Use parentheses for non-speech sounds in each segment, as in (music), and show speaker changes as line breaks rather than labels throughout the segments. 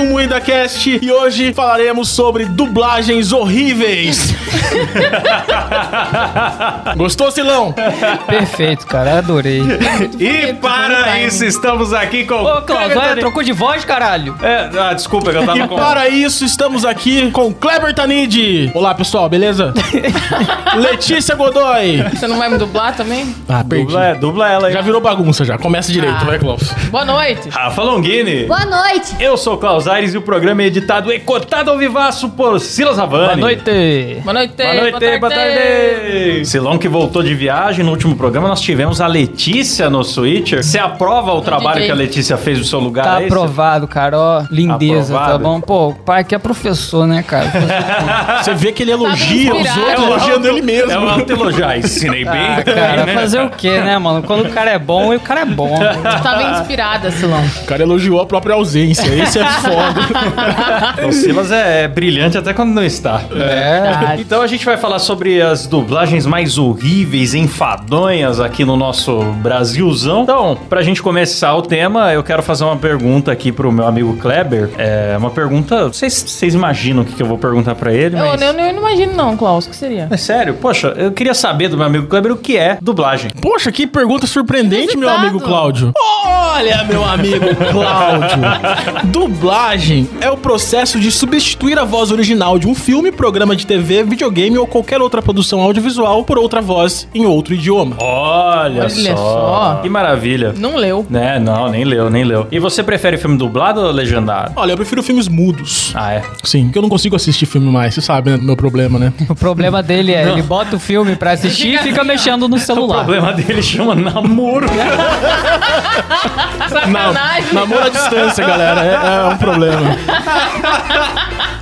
um Moída Cast e hoje falaremos sobre dublagens horríveis. (laughs) Gostou, Silão?
Perfeito, cara, adorei.
E para isso, estamos aqui com.
Ô, Klaus, olha, trocou de voz, caralho.
É, ah, desculpa, que eu
E
tava com.
para isso, estamos aqui com Kleber Tanid. Olá, pessoal, beleza? (laughs) Letícia Godoy.
Você não vai me dublar também?
Ah, perdi.
Dubla, é, dubla ela aí.
Já virou bagunça já. Começa direito,
Ah.
vai, Klaus.
Boa noite.
Rafa Longini.
Boa noite.
Eu sou o Klaus Aires e o programa é editado e cotado ao vivaço por Silas Havani.
Boa noite.
Boa noite.
Boa noite, boa tarde. Silão que voltou de viagem no último programa, nós tivemos a Letícia no Switcher. Você aprova o trabalho
DJ.
que a Letícia fez no seu lugar?
Tá
é esse?
aprovado, cara, ó, lindeza,
Aprovado.
tá bom? Pô, o pai aqui é professor, né, cara? (laughs)
Você vê que ele elogia os outros,
É o
elogiando ele mesmo.
É um autoelogio. Ah, ensinei bem.
Ah, cara, fazer o quê, né, mano? Quando o cara é bom, o cara é bom.
Tava inspirada, Silão.
O cara elogiou a própria ausência. Esse é foda. (laughs)
O Silas é, é brilhante até quando não está.
É.
Então a gente vai falar sobre as dublagens mais horríveis, enfadonhas aqui no nosso Brasilzão. Então, pra gente começar o tema, eu quero fazer uma pergunta aqui pro meu amigo Kleber. É uma pergunta. Vocês, vocês imaginam o que, que eu vou perguntar pra ele?
Eu,
Mas...
eu, eu não imagino não, Klaus. O que seria?
É sério? Poxa, eu queria saber do meu amigo Kleber o que é dublagem.
Poxa, que pergunta surpreendente, meu amigo Cláudio. Olha, meu amigo (laughs) Cláudio. Dublagem é o processo de substituir a voz original de um filme, programa de TV, videogame ou qualquer outra produção audiovisual por outra voz em outro idioma.
Olha,
Olha
só.
só.
Que maravilha.
Não leu.
Né, não, nem leu, nem leu. E você prefere filme dublado ou legendado?
Olha, eu prefiro filmes mudos.
Ah, é?
Sim, porque eu não consigo assistir filme mais. Você sabe, né? do Meu problema, né? (laughs)
O problema dele é, ele bota o filme pra assistir e
Fica
mexendo no (laughs)
O
celular.
problema dele chama namoro. (laughs)
Sacanagem.
Namoro à distância, galera. É, é um problema.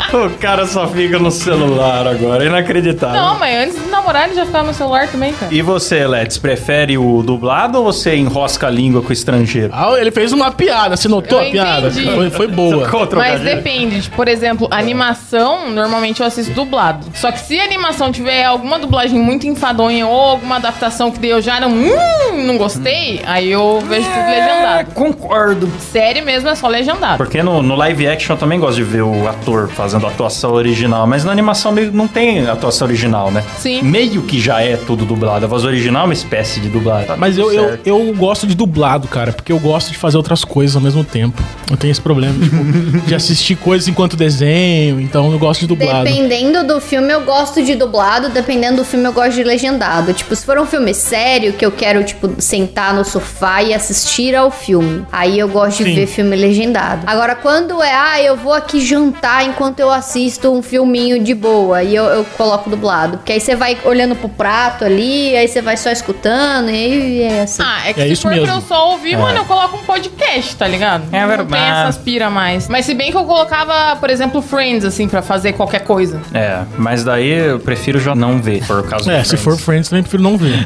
(laughs)
o cara só fica no celular agora, inacreditável.
Não, mas antes de namorar ele já ficava no celular também, cara.
E você, Let's, prefere o dublado ou você enrosca a língua com o estrangeiro?
Ah, ele fez uma piada. Você notou
Eu
a piada?
entendi.
Foi, foi boa.
Mas depende. Tipo, Por exemplo, animação, normalmente eu assisto dublado. Só que se a animação tiver alguma dublagem muito enfadonha ou alguma adaptação que daí eu já não, hum, não gostei, aí eu vejo tudo legendado.
Concordo.
Série mesmo é só legendado.
Porque no, no live action eu também gosto de ver o ator fazendo a atuação original, mas na animação meio- não tem atuação original, né?
Sim.
Meio que já é tudo dublado. A voz original é uma espécie de dublado. Tá
Mas eu, eu, eu gosto de dublado, cara, porque eu gosto de fazer outras coisas ao mesmo tempo. Eu tenho esse problema, tipo, (laughs) de assistir coisas enquanto desenho, então eu gosto de dublado.
Dependendo do filme, eu gosto de dublado. Dependendo do filme, eu gosto de legendado. Tipo, se for um filme sério, que eu quero, tipo, sentar no sofá e assistir ao filme. Aí eu gosto de
Sim.
ver filme legendado. Agora, quando é, ah, eu vou aqui jantar enquanto eu assisto um filminho de boa. E eu, eu coloco dublado. Porque aí você vai olhando pro prato ali, aí você vai só escutando, e aí é assim.
Ah, é que
É
se
isso
for pra
mesmo.
eu só ouvir, mano, eu coloco um podcast, tá ligado?
É
Não
verdade.
tem essas pira mais. Mas se bem que eu colocava, por exemplo, Friends, assim, pra fazer qualquer coisa.
É, mas daí eu prefiro já não ver, por causa
É,
do
se for
Friends.
Friends, também prefiro não ver.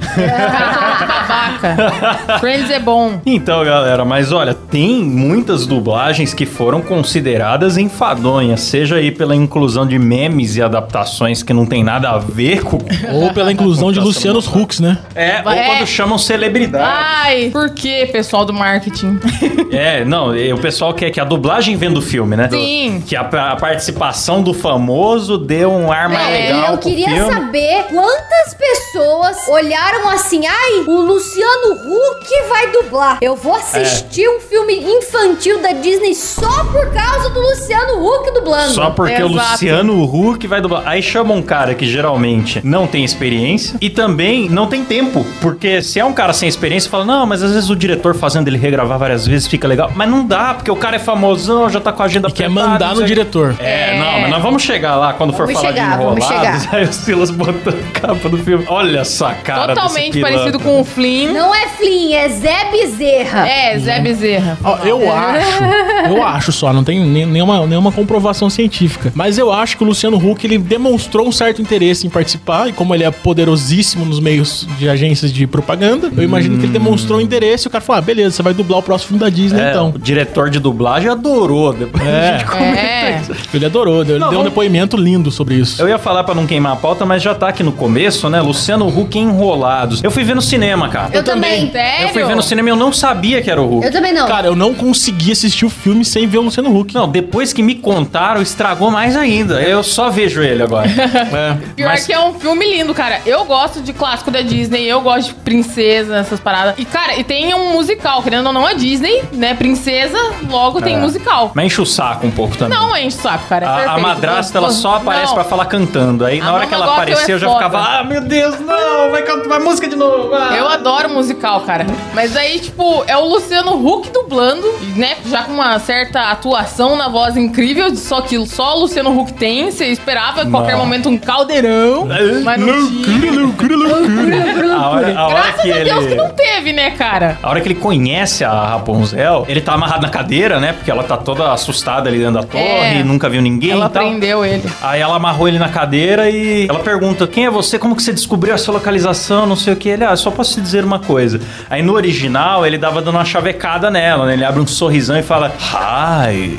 Babaca. Friends é bom.
Então, galera, mas olha, tem muitas dublagens que foram consideradas enfadonhas, seja aí pela inclusão de memes e adaptações que não tem nada a ver com. (laughs)
Ou pela inclusão de Lucianos Hooks, né?
É, ou
É.
quando chamam celebridade.
Ai, por que, pessoal do marketing? (laughs)
É, não, e o pessoal quer que a dublagem vem do filme, né?
Sim.
Que a, a participação do famoso deu um ar mais
É,
legal
eu
pro
queria
filme.
saber quantas pessoas olharam assim, ai, o Luciano Huck vai dublar. Eu vou assistir um filme infantil da Disney só por causa do Luciano Huck dublando.
Só porque o
Exato.
Luciano Huck vai dublar. Aí chama um cara que geralmente não tem experiência e também não tem tempo. Porque se é um cara sem experiência, fala, não, mas às vezes o diretor fazendo ele regravar várias vezes fica legal. Mas não dá, porque o cara é famosão, já tá com a agenda
E quer mandar no
o
diretor.
É, não, mas nós vamos chegar lá quando for
Vamos
falar
chegar,
de enrolados. (laughs) Aí o Silas botando a capa do filme. Olha essa cara
Totalmente parecido com o Flynn.
Não é Flynn, é Zé Bezerra.
É, Zé Bezerra.
Ó, eu acho, eu acho só, não tem nenhuma, nenhuma comprovação científica específica. Mas eu acho que o Luciano Huck, ele demonstrou um certo interesse em participar, e como ele é poderosíssimo nos meios de agências de propaganda, eu imagino que ele demonstrou um interesse e o cara falou, ah, beleza, você vai dublar o próximo filme da Disney,
É,
então.
O diretor de dublagem adorou. Depois
É.
a gente comenta
É.
isso.
Ele adorou, ele
Não,
deu um depoimento lindo sobre isso.
Eu ia falar pra não queimar a pauta, mas já tá aqui no começo, né? Luciano Huck enrolados. Eu fui ver no cinema, cara.
Eu também.
Sério?
Eu fui ver no cinema e eu não sabia que era o Hulk.
Eu também não.
Cara, eu não consegui assistir o filme sem ver o Luciano Huck.
Não, depois que me contaram, estragou mais ainda. Eu só vejo ele agora. (laughs)
É.
Pior
Mas-
que é um filme lindo, cara. Eu gosto de clássico da Disney, eu gosto de princesa, essas paradas. E, cara, e tem um musical, querendo ou não, é Disney, né? Princesa, logo tem
É.
musical.
Mas enche o saco um pouco também.
Não enche o saco, cara. É
A, a madrasta, ela só aparece
Não.
pra falar cantando. Aí, na
A
hora que ela
é
eu já
foda.
ficava, ah, meu Deus, não, vai cantar vai música de novo. ah."
Eu adoro musical, cara. Mas aí, tipo, é o Luciano Huck dublando, né? Já com uma certa atuação na voz incrível, só que só o Luciano Huck tem. Você esperava a qualquer momento um caldeirão, mas não tinha.
loucura, loucura.
A hora, a hora
Graças
que
a Deus
ele...
que não teve, né, cara?
A hora que ele conhece a Rapunzel, ele tá amarrado na cadeira, né? Porque ela tá toda assustada ali dentro da torre,
É.
nunca viu ninguém
Ela
e tal.
prendeu ele.
Aí ela amarrou ele na cadeira e ela pergunta: Quem é você? Como que você descobriu a sua localização? Não sei o que. Ele, ah, só posso te dizer uma coisa. Aí no original ele dava dando uma chavecada nela, né? Ele abre um sorrisão e fala: Hi.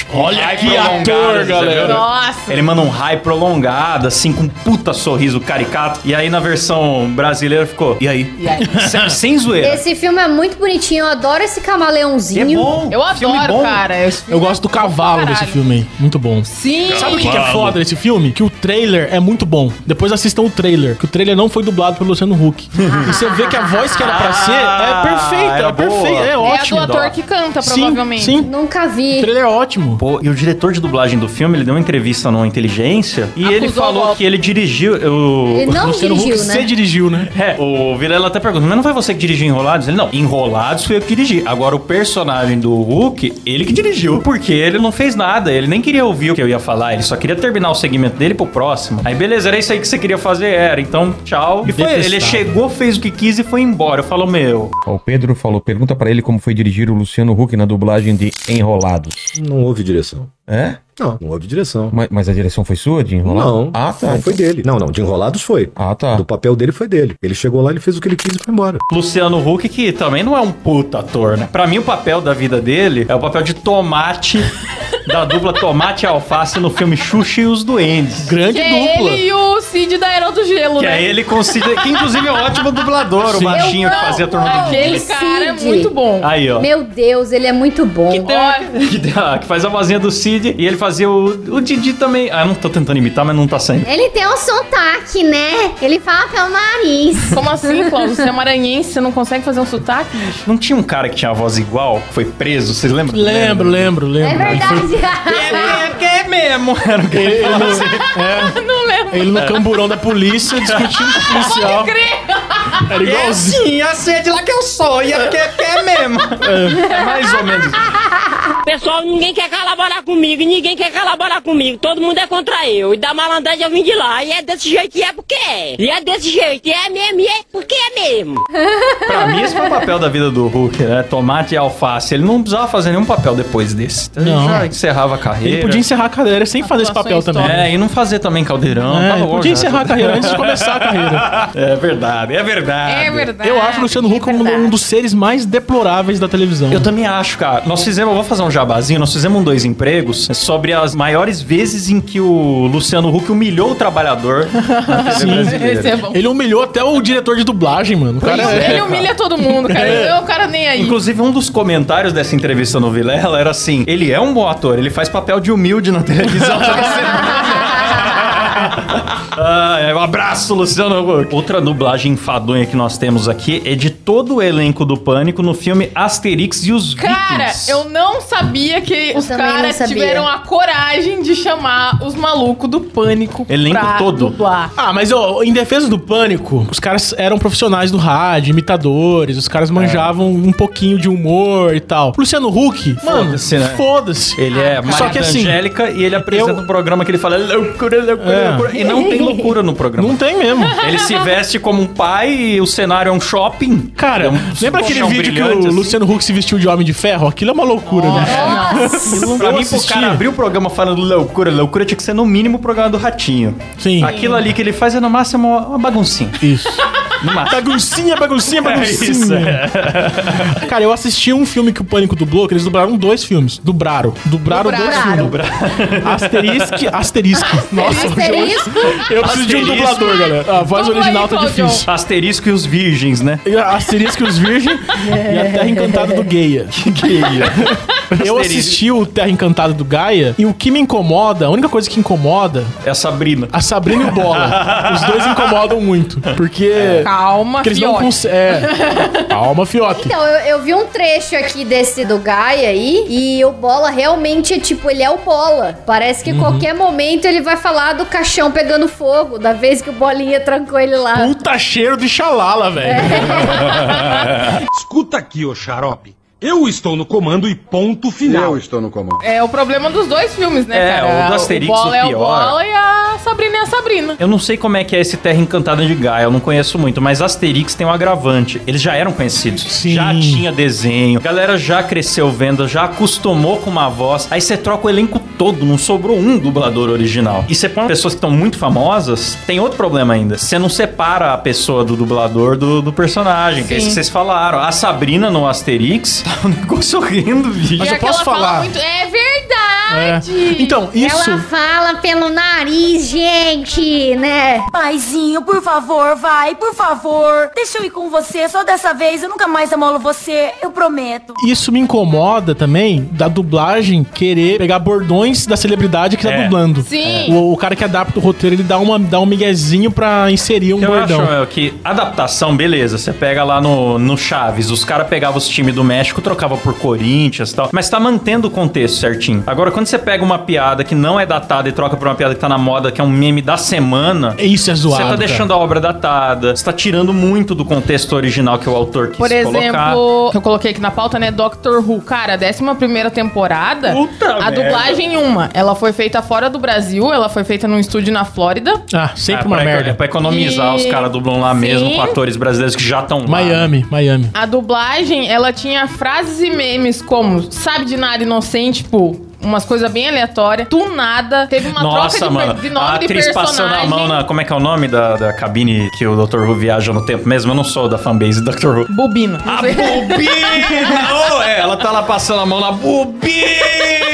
Tipo, um
Olha
hi
que ator, galera.
Nossa.
Ele manda um hi prolongado, assim, com um puta sorriso caricato. E aí na versão brasileira ficou: E aí?
E aí? (laughs)
Sem, sem zoeira.
Esse filme é muito bonitinho, eu adoro esse
É
camaleãozinho.
bom.
Eu
filme
adoro,
bom.
cara.
Eu gosto do
é bom pra
cavalo desse filme aí. Muito bom.
Sim.
Sabe o que, que é foda nesse filme? Que o trailer é muito bom. Depois assistam o trailer. Que o trailer não foi dublado pelo Luciano Huck. e você vê que a voz que era pra ser é perfeita.
era
É perfeita.
boa.
É
É a do
ótimo.
ator que canta,
Sim,
provavelmente.
sim.
Nunca
O
vi.
trailer é ótimo.
Pô, e o diretor de dublagem do filme, ele deu uma entrevista no Inteligência e
Acusou
ele falou que ele dirigiu. O...
Ele não
Luciano
dirigiu,
Huck
né?
você dirigiu, né?
É, o Vilela até pergunta, mas não foi você que dirigiu Enrolados? Ele, não, Enrolados foi eu que dirigi. Agora, o personagem do Hulk, ele que dirigiu. Porque ele não fez nada, ele nem queria ouvir o que eu ia falar, ele só queria terminar o segmento dele pro próximo. Aí, beleza, era isso aí que você queria fazer? Era, então, tchau. E foi, ele
Detestável.
chegou, fez o que quis e foi embora. Eu falo, meu,
O Pedro falou, pergunta pra ele como foi dirigir o Luciano Huck na dublagem de Enrolados.
Não houve direção.
É?
Não, não houve direção.
Mas, mas a direção foi sua de Enrolados?
Não.
Ah, tá.
Não, foi dele. Não, não, de enrolados foi.
Ah, tá.
Do papel dele foi dele. Ele chegou lá, ele fez o que ele quis e foi embora.
Luciano Huck, que também não é um puta ator, né? Pra mim, o papel da vida dele é o papel de tomate, (laughs) da dupla Tomate e Alface no filme Xuxa e os Duendes.
Grande
Que é
dupla.
ele e o Cid da Era do Gelo,
Que
né?
é ele considera, que inclusive é um ótimo dublador, o
Sim.
baixinho
Eu
que fazia a turma do
Aquele
Cid.
cara é muito bom.
Aí, ó.
Meu Deus, ele é muito bom.
Que, dá- que faz a vozinha do Cid e ele fazia o, o Didi também. Ah, eu não tô tentando imitar, mas não tá saindo.
Ele tem um sotaque, né? Ele fala pelo nariz. (laughs)
como assim, Cláudio? Você é maranhense, você não consegue fazer um sotaque, bicho?
Não tinha um cara que tinha a voz igual, que foi preso, vocês lembram?
Lembro, lembro, lembro.
É
Ele foi-
verdade. (laughs)
Que é mesmo? Era
Ele,
que falava
ele,
assim.
é, (laughs)
Não lembro.
ele no camburão da polícia discutindo com o policial.
Pode crer.
Era
É
igualzinho.
sim, a sede lá que eu sou, e é que é, que é mesmo. É mais ou menos.
Pessoal, ninguém quer colaborar comigo, ninguém quer colaborar comigo, todo mundo é contra eu. E da malandragem eu vim de lá, e é desse jeito e é porque é. E é desse jeito, e é mesmo, e é porque é mesmo. (laughs)
Pra mim, esse foi o papel da vida do Hulk, né? Tomate e alface. Ele não precisava fazer nenhum papel depois desse. Então, Ele
Não.
já encerrava a carreira.
Ele podia encerrar a carreira sem fazer esse papel também.
É, e não fazer também caldeirão.
É,
tá
podia
já.
encerrar a carreira antes de começar a carreira. (laughs)
É verdade, é verdade.
É verdade.
Eu acho o Luciano Huck
é
um, um dos seres mais deploráveis da televisão.
Eu também acho, cara. Nós fizemos, eu vou fazer um jabazinho, nós fizemos um dois empregos sobre as maiores vezes em que o Luciano Huck humilhou o trabalhador na TV (laughs)
Sim.
brasileira.
Esse é bom.
Ele humilhou até o diretor de dublagem, mano. O cara é... (laughs)
Ele humilha todo mundo, cara.
É.
O cara nem aí.
Inclusive, um dos comentários dessa entrevista no Vilela era assim: ele é um bom ator, ele faz papel de humilde na televisão. (laughs) Ah, é, um abraço, Luciano Huck. Outra dublagem enfadonha que nós temos aqui é de todo o elenco do Pânico no filme Asterix e os
Cara,
Vikings.
eu não sabia que os
também não
caras tiveram a coragem de chamar os malucos do pânico
Elenco
pra
todo.
dublar.
Ah, mas ó, em defesa do pânico, os caras eram profissionais do rádio, imitadores, os caras manjavam um pouquinho de humor e tal. Luciano Huck, mano,
Foda-se, né?
foda-se.
Ele é
Só que assim,
Angélica e ele apresenta
eu-
um programa que ele fala loucura, loucura,
É.
loucura. E não tem loucura no programa.
Não tem mesmo.
Ele se veste como um pai e o cenário é um shopping.
Cara, lembra aquele vídeo que o
assim?
Luciano Huck se vestiu de Homem de Ferro? Aquilo é uma loucura, né?
Pra
Eu
mim, pro cara abrir o programa falando loucura, loucura tinha que ser no mínimo o programa do Ratinho.
Sim.
Aquilo ali que ele faz é no máximo uma baguncinha.
Isso.
Máximo.
Baguncinha, baguncinha, baguncinha.
isso,
Cara, eu assisti um filme que o Pânico dublou, que eles dublaram dois filmes. Dubraram. Dubraram dois
Dubraram.
filmes. Asterisque, asterisque. (laughs) Nossa, hoje eu,
Asterisco.
eu preciso de um
Asterisco.
dublador, galera. A voz
Dubla
original
aí,
tá difícil.
Asterisco e os virgens, né?
Asterisco e os Virgem e a Terra Encantada do Gaia. (laughs) Eu assisti o Terra Encantada do Gaia e o que me incomoda, a única coisa que incomoda,
É a Sabrina.
a Sabrina e o Bola. Os dois incomodam muito. Porque.
Calma,
porque eles não
fiote.
conseguem. É. (laughs) Calma, fiote.
Então, eu, eu vi um trecho aqui desse do Gaia aí, e o Bola realmente, tipo, ele é o Bola. Parece que
Uhum.
qualquer momento ele vai falar do caixão pegando fogo, da vez que o Bolinha trancou ele lá.
Puta cheiro de xalala, velho. (laughs)
Escuta aqui, ô xarope. Eu estou no comando e ponto final.
Eu estou no comando.
É o problema dos dois filmes, né,
É,
cara?
o do Asterix,
o Bola
o
é o
pior.
Bola e a Sabrina é a Sabrina.
Eu não sei como é que é esse Terra Encantada de Gaia, eu não conheço muito, mas Asterix tem um agravante. Eles já eram conhecidos.
Sim.
Já tinha desenho. A galera já cresceu vendo, já acostumou com uma voz. Aí você troca o elenco todo, não sobrou um dublador original. E você põe pessoas que estão muito famosas, tem outro problema ainda. Você não separa a pessoa do dublador do, do personagem, que é isso que vocês falaram. A Sabrina no Asterix tá um negócio (laughs) horrendo, bicho.
Mas eu posso falar?
muito. É verdade!
Então, isso.
fala pelo nariz, gente, né?
Paizinho, por favor, vai, por favor. Deixa eu ir com você, só dessa vez. Eu nunca mais amolo você, eu prometo.
Isso me incomoda também da dublagem querer pegar bordões da celebridade que tá
É.
dublando.
Sim.
O, o cara que adapta o roteiro, ele dá, uma, dá um miguezinho pra inserir um
Eu
bordão.
acho é, que adaptação, beleza. Você pega lá no, no Chaves, os caras pegavam os times do México, trocavam por Corinthians e tal. Mas tá mantendo o contexto certinho. Agora, quando você pega uma piada que não é datada e troca por uma piada que tá na moda, que é um meme da semana.
Isso é zoado.
Você tá
cara.
deixando a obra datada, você tá tirando muito do contexto original que o autor quis
Por
colocar.
exemplo, que eu coloquei aqui na pauta, né? Doctor Who. Cara, a 11 primeira temporada,
Puta
a
merda.
dublagem uma, ela foi feita fora do Brasil, ela foi feita num estúdio na Flórida.
Ah, sempre
É,
uma
pra,
merda.
É pra economizar,
E-
os caras dublam lá mesmo
Sim.
com atores brasileiros que já estão lá.
Miami, Miami.
A dublagem, ela tinha frases e memes como sabe de nada inocente, tipo, umas coisas bem aleatórias. Tu nada. Teve uma
Nossa,
troca de,
mano.
de nome
a
de
atriz
personagem.
passando a mão na. Como é que é o nome da, da cabine que o Dr. Who viaja no tempo mesmo? Eu não sou da fanbase do Dr. Who.
Bobina.
A bobina! (laughs) oh, é, ela tá lá passando a mão na bobina!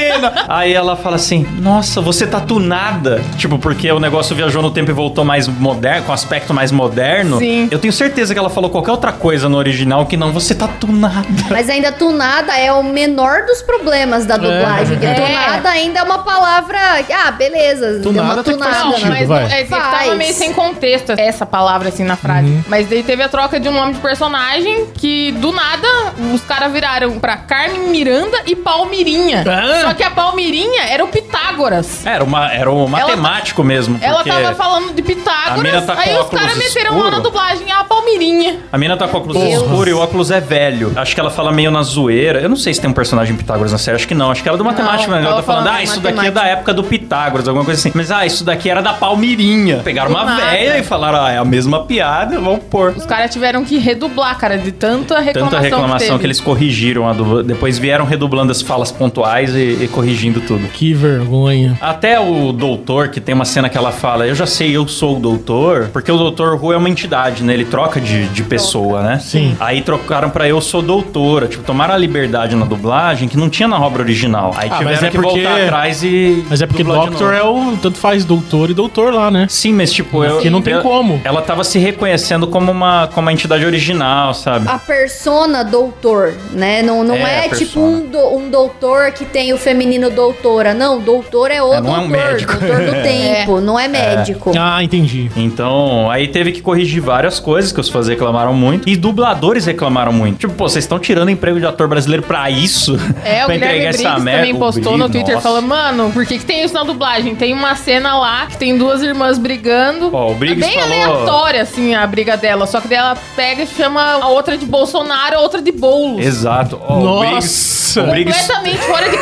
Aí ela fala assim: Nossa, você tá tunada. Tipo, porque o negócio viajou no tempo e voltou mais moderno, com aspecto mais moderno.
Sim.
Eu tenho certeza que ela falou qualquer outra coisa no original que não, você tá tunada.
Mas ainda tunada é o menor dos problemas da dublagem. que
É.
tunada ainda é uma palavra. Ah, beleza. deu
Tunada
uma
que faz
tunada.
sentido.
mas
vai.
não- é, que tava
Faz.
meio sem contexto essa palavra assim na frase.
Uhum.
Mas daí teve a troca de um nome de personagem que do nada os caras viraram pra Carmen Miranda e Palmirinha.
Ah.
Só que a Palmirinha era o Pitágoras.
Era, uma, era o matemático mesmo.
Ela tava falando de Pitágoras,
tá
aí os caras meteram lá na dublagem a Palmirinha.
A mina tá com óculos
Deus.
escuro e o óculos é velho. Acho que ela fala meio na zoeira. Eu não sei se tem um personagem Pitágoras na série, acho que não. Acho que ela é do matemático,
Não,
mas ela
ela
tá falando,
fala
ah, isso daqui é da época do Pitágoras, alguma coisa assim. Mas, ah, isso daqui era da Palmirinha. Pegaram
Do
uma
nada.
velha e falaram, ah, é a mesma piada, vamos pôr.
Os caras tiveram que redublar, cara, de tanta reclamação,
Tanta reclamação
teve.
que, eles corrigiram a dubla- Depois vieram redublando as falas pontuais e, e corrigindo tudo.
Que vergonha.
Até o doutor, que tem uma cena que ela fala, eu já sei, eu sou o doutor, porque o doutor Who é uma entidade, né? Ele troca de, de pessoa, né?
Sim.
Aí trocaram pra eu sou doutora. Tipo, tomaram a liberdade na dublagem que não tinha na obra original. Aí
Ah,
tiveram
mas é
que
porque-
voltar atrás e.
Mas é porque Doctor
novo.
é o. Tanto faz doutor e doutor lá, né?
Sim, mas tipo, eu.
Aqui não tem
eu-
como.
Ela tava se reconhecendo como uma, como uma entidade original, sabe?
A persona doutor, né? Não, não
É,
é, tipo um, do- um doutor que tem o feminino doutora. Não, doutor é o
É, não é
doutor.
um médico.
Doutor do (laughs) tempo, não é médico.
Ah, entendi.
Então, aí teve que corrigir várias coisas que os fãs reclamaram muito. E dubladores reclamaram muito. Tipo, pô, vocês estão tirando emprego de ator brasileiro pra isso?
É, (laughs) o
pra
Guilherme
entregar
Briggs também
O
postou no
Briggs,
Twitter
nossa.
falando, mano, por que, que tem isso na dublagem? Tem uma cena lá que tem duas irmãs brigando.
Ó, o Briggs
é bem
falou-
aleatória, assim, a briga dela. Só que daí ela pega e chama a outra de Bolsonaro, a outra de Boulos.
Exato. Ó, o
Nossa.
Briggs,
Nossa.
completamente fora de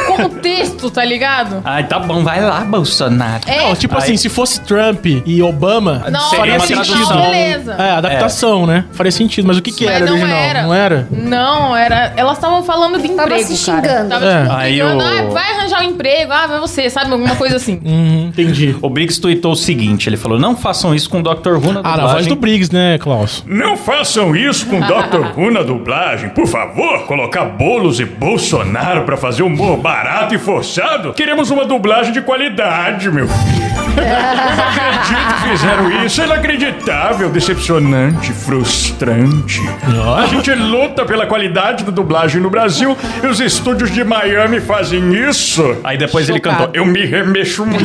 contexto, tá ligado?
Ai, tá bom, vai lá, Bolsonaro.
É,
Não, tipo assim, se fosse Trump e Obama,
Não,
faria
uma
sentido.
tradução.
beleza.
É, adaptação, né? Faria sentido, mas o que que
Mas
era
não
original?
era.
Não era?
Não, era. Elas estavam falando de
Tava
emprego.
se
cara.
xingando.
Tava
É.
se
Aí
xingando.
o-
Ah, vai arranjar um emprego. Ah, vai você, sabe? Alguma coisa assim.
Uhum, entendi.
O Briggs tweetou o seguinte: ele falou: não façam isso com o Dr. Who na
Ah, na
dublagem.
voz do Briggs, né, Klaus?
Não façam isso com Dr. Who na dublagem, por favor. Colocar bolos e Bolsonaro pra fazer humor barato e forçado? Queremos uma dublagem de qualidade, meu filho. Não acredito que fizeram isso. É inacreditável, decepcionante, frustrante. A gente luta pela qualidade da dublagem no Brasil e os estúdios de Miami fazem isso.
Aí depois ele
Chocado.
cantou:
Eu me remexo muito.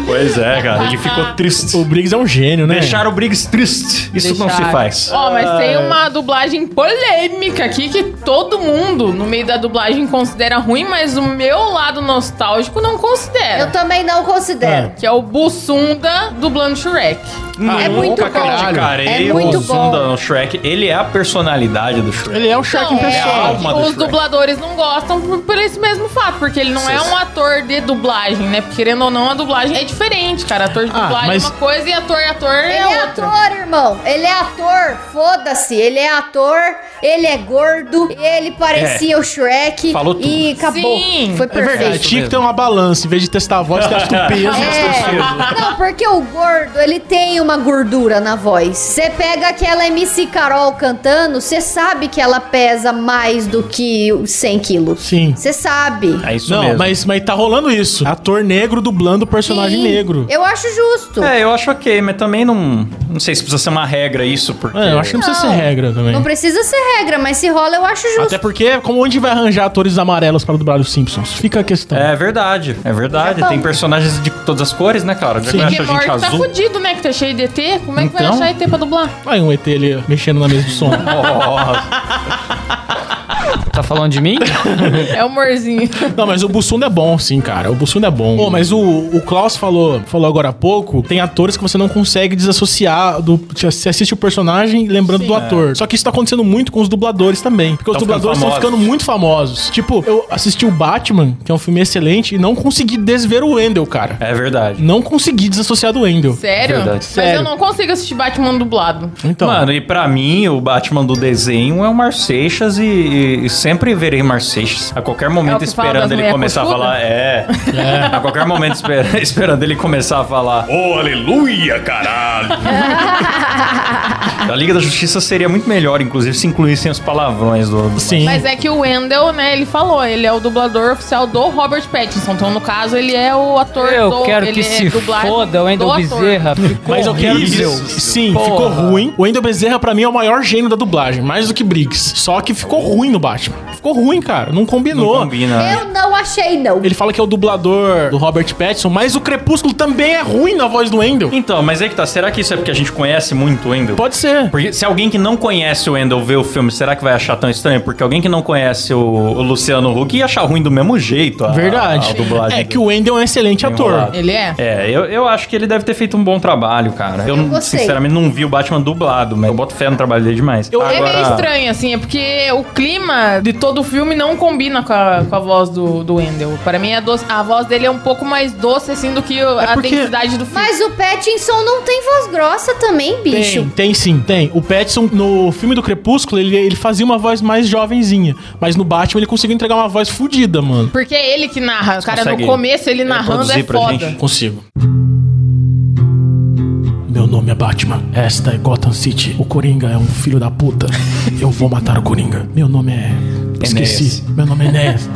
(laughs)
Pois é, cara, ele ficou triste.
O Briggs é um gênio, né?
Deixar o Briggs triste. Isso não se faz.
Ó, mas tem uma dublagem polêmica aqui que todo mundo no meio da dublagem considera ruim, mas o meu lado nostálgico não considera.
Eu também não considero.
Que é o Bussunda dublando Shrek.
É muito bom.
criticarei
É muito
o Zunda
bom.
no Shrek. Ele é a personalidade do Shrek.
Ele é o Shrek em
Não, é,
pessoa.
do
os
Shrek.
dubladores não gostam por, esse mesmo fato, porque ele não é um ator de dublagem, né? Porque, querendo ou não, a dublagem é diferente, cara. Ator de
Ah,
dublagem
mas-
é uma coisa e ator e ator
Ele
é
é
outra.
ator, irmão. Ele é ator. Foda-se. Ele é ator. Ele é gordo. Ele parecia o Shrek.
Falou tudo.
E acabou.
Sim,
Foi
É verdade,
perfeito.
tinha que ter uma balança. Em vez de testar a voz, (laughs) testa o peso.
É. Não, porque o gordo, ele tem uma gordura na voz. Você pega aquela MC Carol cantando, você sabe que ela pesa mais do que os 100 quilos.
Sim.
Você sabe.
É isso
Não,
mesmo.
mas, mas tá rolando isso. Ator negro dublando personagem
Sim.
negro.
Eu acho justo.
É, eu acho ok, mas também não. Não sei se precisa ser uma regra isso, porque.
É, eu acho que não precisa
Não.
ser regra também.
Não precisa ser regra, mas se rola, eu acho justo.
Até porque, como onde vai arranjar atores amarelos para dublar os Simpsons? Fica a questão.
É verdade, é verdade.
Japão.
Tem personagens de todas as cores, né, cara? Já
Sim.
gente
Morty tá
azul.
fudido, né? Que tá cheio de ET. Como é que vai
Então.
achar ET pra dublar?
Aí um ET ali mexendo na mesa do som. (laughs)
Tá falando de mim?
É humorzinho.
Não, mas o Bussunda é bom, sim, cara. O Bussunda é bom. Pô, mas o, o Klaus falou, falou agora há pouco, tem atores que você não consegue desassociar do... Você assiste o personagem lembrando do ator. Só que isso tá acontecendo muito com os dubladores também. Porque os
Tão ficando
dubladores estão ficando muito famosos. Tipo, eu assisti o Batman, que é um filme excelente, e não consegui desver o Wendell, cara.
É verdade.
Não consegui desassociar do Wendell.
Sério?
Verdade.
Mas
Sério.
eu não consigo assistir Batman dublado.
Então,
Mano, e pra mim, o Batman do desenho é o Marceixas e, e- e sempre verei Marceixas. A qualquer
É
momento
fala
esperando ele começar a falar. É. A qualquer momento (laughs) esper- esperando ele começar a falar.
Oh, aleluia, caralho. (laughs) (laughs)
A Liga da Justiça seria muito melhor, inclusive, se incluíssem os palavrões do. do-
sim.
Mas é que o Wendell, né, ele falou, ele é o dublador oficial do Robert Pattinson. Então, no caso, ele é o ator
Eu
do...
quero
ele
que
é
se
dublagem
foda o Wendel
do ator.
Bezerra. (laughs) Ficou
Mas eu quero
horrível.
sim,
Porra.
ficou ruim. O Wendell Bezerra, pra mim, é o maior gênio da dublagem, mais do que Briggs. Só que ficou ruim no Batman. Ficou ruim, cara. Não
Não
combinou.
combina. né?
Eu não achei, não.
Ele fala que é o dublador do Robert Pattinson, mas o Crepúsculo também é ruim na voz do Wendell.
Então, mas é que tá. Será que isso é porque a gente conhece muito o Wendell?
Pode ser.
Porque se alguém que não conhece o Wendell vê o filme, será que vai achar tão estranho? Porque alguém que não conhece o, o Luciano Huck ia achar ruim do mesmo jeito. A,
Verdade.
A, a dublagem
é que o Wendell é um excelente ator.
Enrolado.
Ele é?
É, eu, eu acho que ele deve ter feito um bom trabalho, cara. Eu,
Eu gostei.
sinceramente não vi o Batman dublado, mas eu boto fé no trabalho dele demais.
Eu-
É meio estranho, assim, é porque o clima de todo o filme não combina com a, com a voz do, do Wendell. Para mim, a, doce- a voz dele é um pouco mais doce, assim, do que o- a
porque-
densidade do filme.
Mas o Pattinson não tem voz grossa também, bicho.
Tem, tem sim, tem. O Pattinson, no filme do Crepúsculo, ele, ele fazia uma voz mais jovenzinha. Mas no Batman, ele conseguiu entregar uma voz fodida, mano.
Porque é ele que narra. Cara,
consegue
no começo ele narrando é
reproduzir pra
foda.
gente?
Consigo. Meu nome é Batman. Esta é Gotham City. O Coringa é um filho da puta. Eu vou matar o Coringa. Meu nome é. Esqueci. Meu nome é Enéas.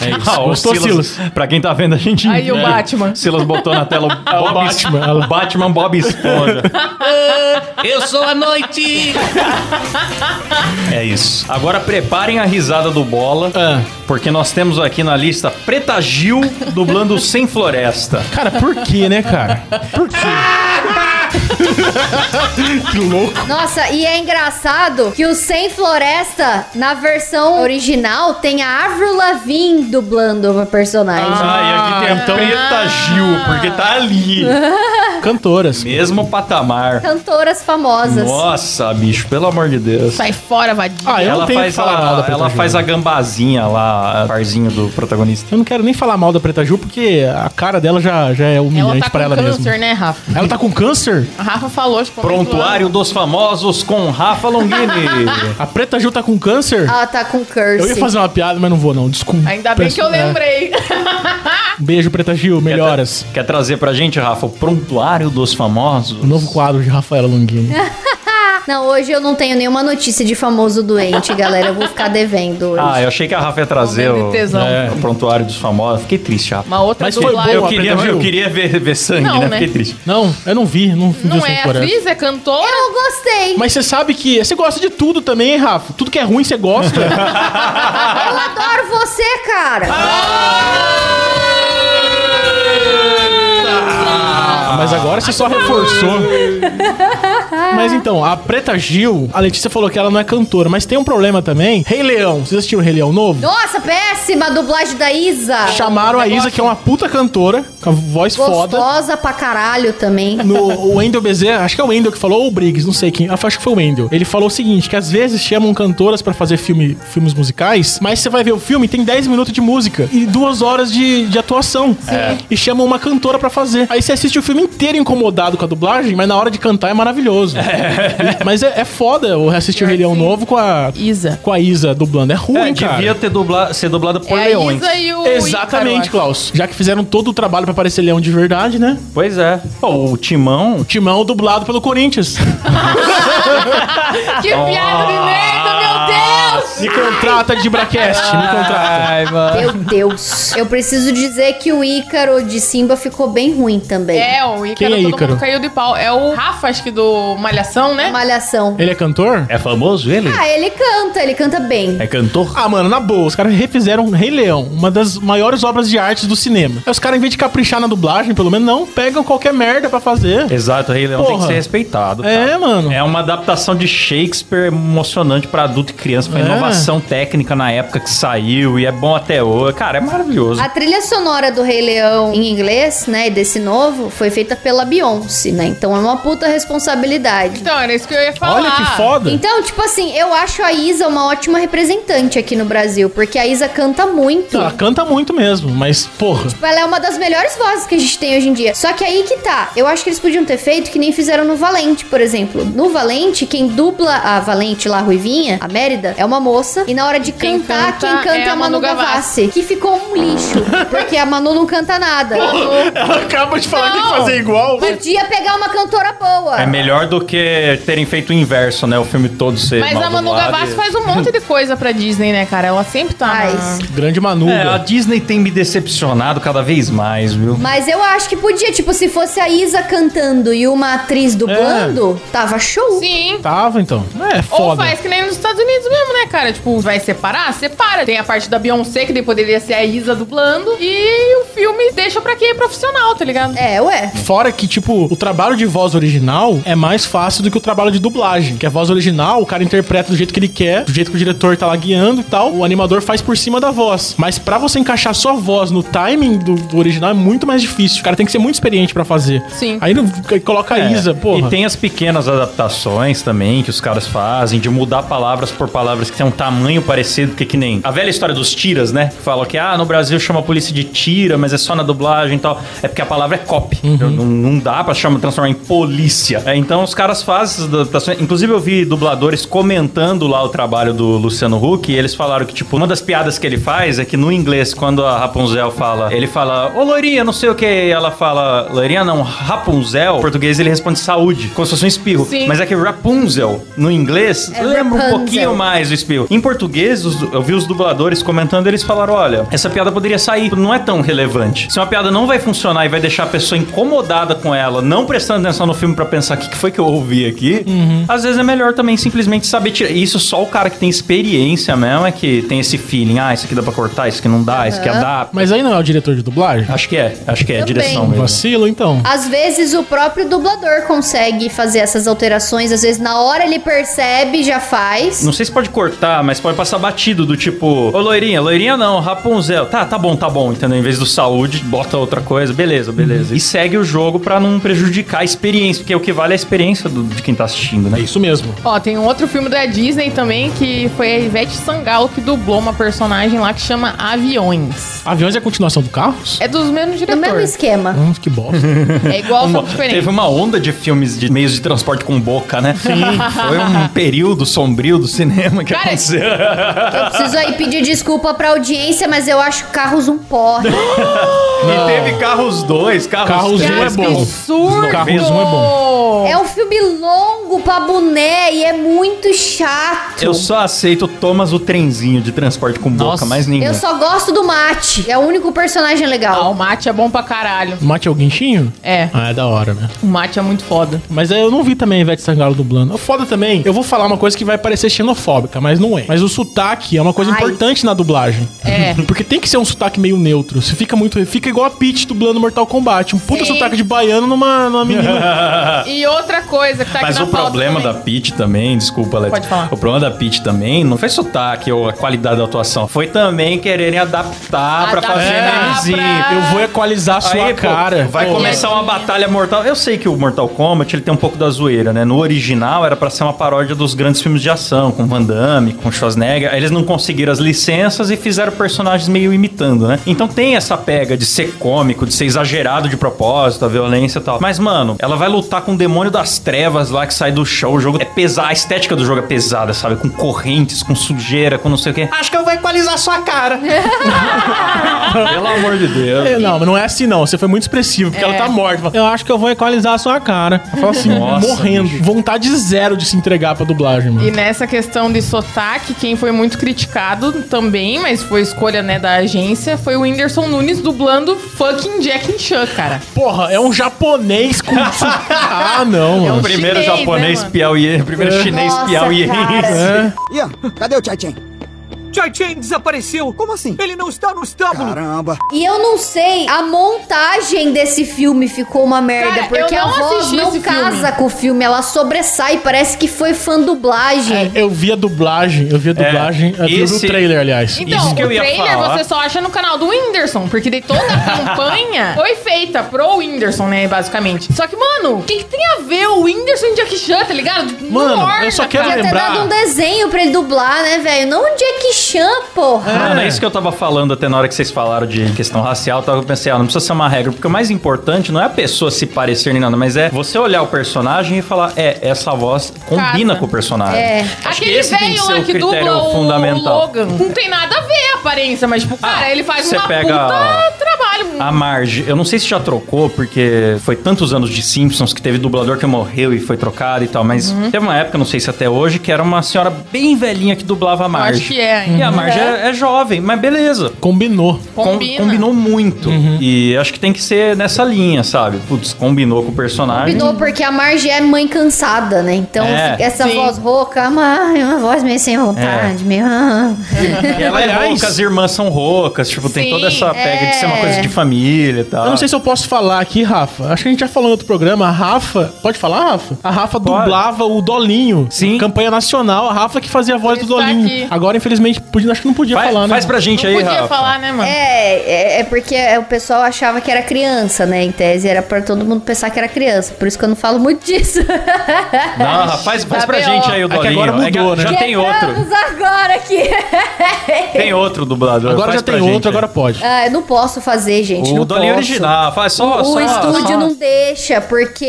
É isso.
Ah, o
Gostou,
Silas,
Silas?
Pra quem tá vendo, a gente.
Aí o
É.
Batman.
Silas botou na tela o, (laughs)
o
Bob
Batman,
o Batman Bob Esponja. (laughs)
Eu sou a noite!
é isso. Agora preparem a risada do Bola,
Ah,
porque nós temos aqui na lista Preta Gil dublando Sem Floresta.
cara, por quê, né, cara? Por quê? (laughs) que louco.
Nossa, e é engraçado que o Sem Floresta, na versão original, tem a Avril Lavigne dublando uma personagem.
Ah, e aqui tem a
então-
Preta Gil, porque tá ali. (laughs)
Cantoras.
Mesmo patamar.
Cantoras famosas.
Nossa, bicho, pelo amor de Deus.
Sai fora, vadia.
Ah, eu
ela
não tenho
faz
que falar
a,
mal da Preta
ela
Gil.
faz a gambazinha lá, a parzinho do protagonista.
Eu não quero nem falar mal da Preta Ju, porque a cara dela já, já é
Ela
humilhante
tá
pra
com
ela
câncer,
mesma.
né, Rafa?
Ela tá com câncer?
A Rafa falou, tipo,
Prontuário dos famosos com Rafa Longini. (laughs)
A Preta Ju tá com câncer?
Ela tá com curse.
Eu ia fazer uma piada, mas não vou não, desculpa.
Ainda bem que eu
É.
lembrei.
Um (laughs) beijo, Preta Gil, melhoras.
Quer trazer pra gente, Rafa, o Prontuário dos Famosos?
O novo quadro de Rafaela Longini. (laughs)
Não, hoje eu não tenho nenhuma notícia de famoso doente, galera. Eu vou ficar devendo hoje.
Ah, eu achei que a Rafa ia trazer o,
de tesão.
é, o Prontuário dos Famosos. Fiquei triste, Rafa.
Uma outra
Mas foi boa,
Eu queria, eu queria ver, ver sangue,
Não,
né?
né?
Fiquei triste.
Não, eu não vi, não
Não
essa
é atriz, é cantora.
Eu gostei.
Mas você sabe que você gosta de tudo também, hein, Rafa? Tudo que é ruim você gosta. (laughs)
Eu adoro você, cara.
Ah, mas agora você só reforçou. Mas então, a Preta Gil, a Letícia falou que ela não é cantora, mas tem um problema também. Rei Leão, vocês assistiram Rei Leão novo?
Nossa, péssima dublagem da Isa.
Chamaram a Isa, que é uma puta cantora, com a voz foda.
Gostosa pra caralho também.
No, o Wendel Bezerra, acho que é o Wendel que falou, ou o Briggs, não sei quem. Acho que foi o Wendel. Ele falou o seguinte: que às vezes chamam cantoras pra fazer filme, filmes musicais, mas você vai ver o filme tem 10 minutos de música e duas horas de, de atuação.
É.
E chamam uma cantora pra fazer. Aí você assiste o filme inteiro incomodado com a dublagem, mas na hora de cantar é maravilhoso. (laughs) Mas é, é foda eu assistir o Rei Leão novo com a,
Isa.
com a Isa dublando. É ruim,
É,
cara.
devia ter dubla, ser dublado por
É a
leões.
Isa e o
Exatamente,
Ícaro,
Klaus. Já que fizeram todo o trabalho pra parecer leão de verdade, né?
Pois é. Pô, o Timão...
Timão dublado pelo Corinthians. (laughs)
Que piada de merda, meu Deus!
Me contrata de Bracast, me contrata.
Ai, mano.
Meu Deus. Eu preciso dizer que o Ícaro de Simba ficou bem ruim também.
É, o Ícaro,
Quem é
todo
Ícaro?
mundo caiu de pau. É o Rafa, acho que do Malhação, né?
Malhação.
Ele é cantor?
É famoso ele?
Ah, ele canta, ele canta bem.
É cantor?
Ah, mano, na boa, os caras refizeram Rei Leão, uma das maiores obras de arte do cinema. Aí os caras, em vez de caprichar na dublagem, pelo menos, não, pegam qualquer merda pra fazer.
Exato, o Rei Leão tem que
Porra.
ser respeitado. cara.
É, mano.
É uma adaptação de Shakespeare emocionante pra adulto e criança. Foi
É.
inovação técnica na época que saiu e é bom até hoje. Cara, é maravilhoso.
A trilha sonora do Rei Leão em inglês, né, e desse novo, foi feita pela Beyoncé, né? Então é uma puta responsabilidade.
Então, era isso que eu ia falar.
Olha que foda.
Então, tipo assim, eu acho a Isa uma ótima representante aqui no Brasil, porque a Isa canta muito.
Ela canta muito mesmo, mas, porra.
Ela é uma das melhores vozes que a gente tem hoje em dia. Só que aí que tá. Eu acho que eles podiam ter feito que nem fizeram no Valente, por exemplo. No Valente, quem dubla a Valente lá, Ruivinha, a Mérida, é uma moça. E na hora de
Quem
cantar,
canta
quem canta é a Manu Gavassi. Que ficou um lixo. Porque a Manu não canta nada. (laughs)
Ela acaba de falar que tem que
Não.
fazer igual.
Podia pegar uma cantora boa.
É melhor do que terem feito o inverso, né? O filme todo ser
Mas
mal
a Manu Gavassi
e-
faz um monte de coisa pra Disney, né, cara? Ela sempre tá.
Faz.
na-
Grande Manuga.
É, a Disney tem me decepcionado cada vez mais, viu?
Mas eu acho que podia, tipo, se fosse a Isa cantando e uma atriz dublando, tava show.
Sim.
Tava, então. É,
Ou
foda.
faz que nem nos Estados Unidos mesmo, né, cara? Tipo, vai separar? Separa. Tem a parte da Beyoncé, que daí poderia ser a Isa dublando. E o filme deixa pra quem é profissional, tá ligado?
É, ué.
Fora que, tipo, o trabalho de voz original é mais fácil do que o trabalho de dublagem. Que a voz original, o cara interpreta do jeito que ele quer, do jeito que o diretor tá lá guiando e tal. O animador faz por cima da voz. Mas pra você encaixar sua voz no timing do, do original é muito mais difícil. O cara tem que ser muito experiente pra fazer.
Sim.
Aí não- coloca a
É,
Isa, porra.
E tem as pequenas adaptações também que os caras fazem, de mudar palavras por palavras que tem um tamanho parecido, que que nem a velha história dos tiras, né? Que fala que, ah, no Brasil chama a polícia de tira, mas é só na dublagem e tal. É porque a palavra é cop. Não, não dá pra chamar, transformar em polícia. É, então os caras fazem essas adaptações. Inclusive eu vi dubladores comentando lá o trabalho do Luciano Huck e eles falaram que, tipo, uma das piadas que ele faz é que no inglês, quando a Rapunzel fala, ele fala, ô loirinha, não sei o que, e ela fala, loirinha não, Rapunzel, em português ele responde saúde, como se fosse um espirro.
Sim.
Mas é que Rapunzel, no inglês,
É
lembra um
Rapunzel.
pouquinho mais o espirro. Em português, os- eu vi os dubladores comentando, eles falaram, olha, essa piada poderia sair, não é tão relevante. Se uma piada não vai funcionar e vai deixar a pessoa incomodada com ela, não prestando atenção no filme pra pensar o que, que foi que eu ouvi aqui, às vezes é melhor também simplesmente saber tirar. Isso só o cara que tem experiência mesmo é que tem esse feeling, ah, isso aqui dá pra cortar, isso aqui não dá, isso aqui adapta.
Mas aí não é o diretor de dublagem?
Acho que é, acho que é,
Também.
direção mesmo.
Vacilo, então.
Às vezes o próprio dublador consegue fazer essas alterações, às vezes na hora ele percebe, já faz.
Não sei se pode cortar Ah, mas pode passar batido do tipo, ô loirinha, loirinha não, Rapunzel. Tá, tá bom, tá bom, entendeu? Em vez do saúde, bota outra coisa, beleza, beleza. E segue o jogo pra não prejudicar a experiência, porque o que vale é a experiência do- de quem tá assistindo, né?
É isso mesmo.
Ó, tem um outro filme da Disney também que foi a Ivete Sangalo que dublou uma personagem lá que chama Aviões.
Aviões é a continuação do Carros?
É dos mesmos
No mesmo
diretores.
esquema.
Hum, que bosta. (laughs)
É igual,
Uma-
só diferente.
teve uma onda de filmes de meios de transporte com boca, né? Sim. Foi um período sombrio do cinema que
Cara,
aconteceu.
Eu preciso aí pedir desculpa pra audiência, mas eu acho Carros um porre.
E teve Carros 2, Carros,
Carros
três.
um é bom.
Absurdo!
Carros um é bom.
É um filme longo pra boné e é muito chato.
Eu só aceito Thomas o trenzinho de transporte com boca,
Nossa.
mais ninguém.
Eu só gosto do Mate. É o único personagem
Ah,
legal.
o mate é bom pra caralho.
Mate é o guinchinho?
É,
Ah, é da hora, né?
o mate é muito foda.
Mas eu não vi também a Ivete Sangalo dublando. O foda também, eu vou falar uma coisa que vai parecer xenofóbica, mas não é. Mas o sotaque é uma coisa
Ai.
importante na dublagem.
É. (laughs)
Porque tem que ser um sotaque meio neutro. Se fica muito. Fica igual a Peach dublando Mortal Kombat. Um puta
Sim.
sotaque de baiano numa, numa menina. (laughs)
E outra coisa que tá
Mas
aqui
o
na pauta
problema da
também.
Peach também, desculpa, Alex.
Pode falar.
O problema da Peach também não foi sotaque ou a qualidade da atuação. Foi também quererem adaptar pra
Adaptar
fazer
pra-
memezinho.
eu vou equalizar a sua
Aí, pô,
cara.
vai
Pô.
começar uma batalha mortal. Eu sei que o Mortal Kombat ele tem um pouco da zoeira, né? No original era pra ser uma paródia dos grandes filmes de ação, com Van Damme, com Schwarzenegger. Eles não conseguiram as licenças e fizeram personagens meio imitando, né? Então tem essa pega de ser cômico, de ser exagerado de propósito, a violência e tal. Mas, mano, ela vai lutar com o demônio das trevas lá que sai do show. O jogo é pesado, a estética do jogo é pesada, sabe? Com correntes, com sujeira, com não sei o quê. Acho que eu vou equalizar sua cara. (laughs) Pelo amor de Deus.
É, não, mas não é assim não. Você foi muito expressivo, porque
É.
ela tá morta. Eu acho que eu vou equalizar a sua cara. Ela fala assim, (laughs)
Nossa,
morrendo.
bicho.
Vontade zero de se entregar pra dublagem, mano.
E nessa questão de sotaque, quem foi muito criticado também, mas foi escolha, né, da agência, foi o Whindersson Nunes dublando fucking Jack Chan, cara.
Porra, é um japonês com. (laughs) ah, não,
É o
mano.
primeiro
chinês,
japonês
né,
piauí, primeiro chinês
Nossa,
piauí.
cara.
É.
Ian, cadê o Chai Chen?
Chai Chen desapareceu.
Como assim?
Ele não está no estábulo.
Caramba.
E eu não sei, a montagem desse filme ficou uma merda,
Cara,
porque
eu
a
não
voz não casa
filme.
com o filme, ela sobressai, parece que foi fã dublagem.
É, eu vi a dublagem, eu vi a dublagem. eu vi
esse-
o trailer, aliás.
Então,
Isso que eu
o trailer
falar.
você só acha no canal do Whindersson, porque daí toda a (laughs) campanha foi feita pro Whindersson, né, basicamente. Só que, mano, o que, que tem a ver o Whindersson e Jack Chan, tá ligado?
Mano,
orna,
eu só quero
cara.
Podia ter
lembrar-
dado um desenho pra ele dublar, né, velho? Não um Jack Chan, porra.
Mano, é isso que eu tava falando até na hora que vocês falaram de questão racial. Eu pensei, ah, não precisa ser uma regra, porque o mais importante não é a pessoa se parecer nem nada, mas é você olhar o personagem e falar, é, essa voz combina
Casa.
com o personagem.
É.
Acho que
Aquele
esse tem que ser
lá
o
que
critério
dubla o, o
fundamental.
Logan. Não tem nada a ver aparência, mas, tipo, cara,
Ah,
ele faz
você
uma
pega
puta trabalho.
A Marge, eu não sei se já trocou, porque foi tantos anos de Simpsons que teve dublador que morreu e foi trocado e tal, mas
Uhum.
teve uma época, não sei se até hoje, que era uma senhora bem velhinha que dublava a Marge.
acho que é ainda.
E a Marge é, é jovem, mas beleza.
Combinou.
Com-
Combina.
combinou muito. E acho que tem que ser nessa linha, sabe? Putz, combinou com o personagem.
Combinou porque a Marge é mãe cansada, né? Então
É.
essa
Sim.
voz rouca, é uma, é uma voz meio sem vontade, meio. ah.
E ela é rouca, as irmãs são roucas, tipo, tem
Sim,
toda essa pega de ser uma
é.
coisa de família e tal.
Eu não sei se eu posso falar aqui, Rafa. Acho que a gente já falou em outro programa. A Rafa. Pode falar, Rafa? A Rafa
Pode.
dublava o Dolinho.
Sim.
Campanha nacional. A Rafa que fazia a voz
Ele
do
está
Dolinho.
aqui.
Agora, infelizmente, podia, acho que não podia
Faz,
falar, né?
faz pra gente
Não
aí,
podia
Rafa.
falar, né, mano?
É, é, é porque o pessoal achava que era criança, né? Em tese era pra todo mundo pensar que era criança. Por isso que eu não falo muito disso. (laughs)
Não, Rafa, faz, faz
Tá
pra
bem,
gente aí o
É que
Dolinho.
agora mudou,
que
né?
Já tem outro.
Agora aqui.
Tem outro dublador.
Agora
faz
já tem
gente
outro, agora pode.
ah, eu não posso fazer, gente.
O Dolinho
posso.
original, faz só.
O
só,
estúdio
só-
não deixa, porque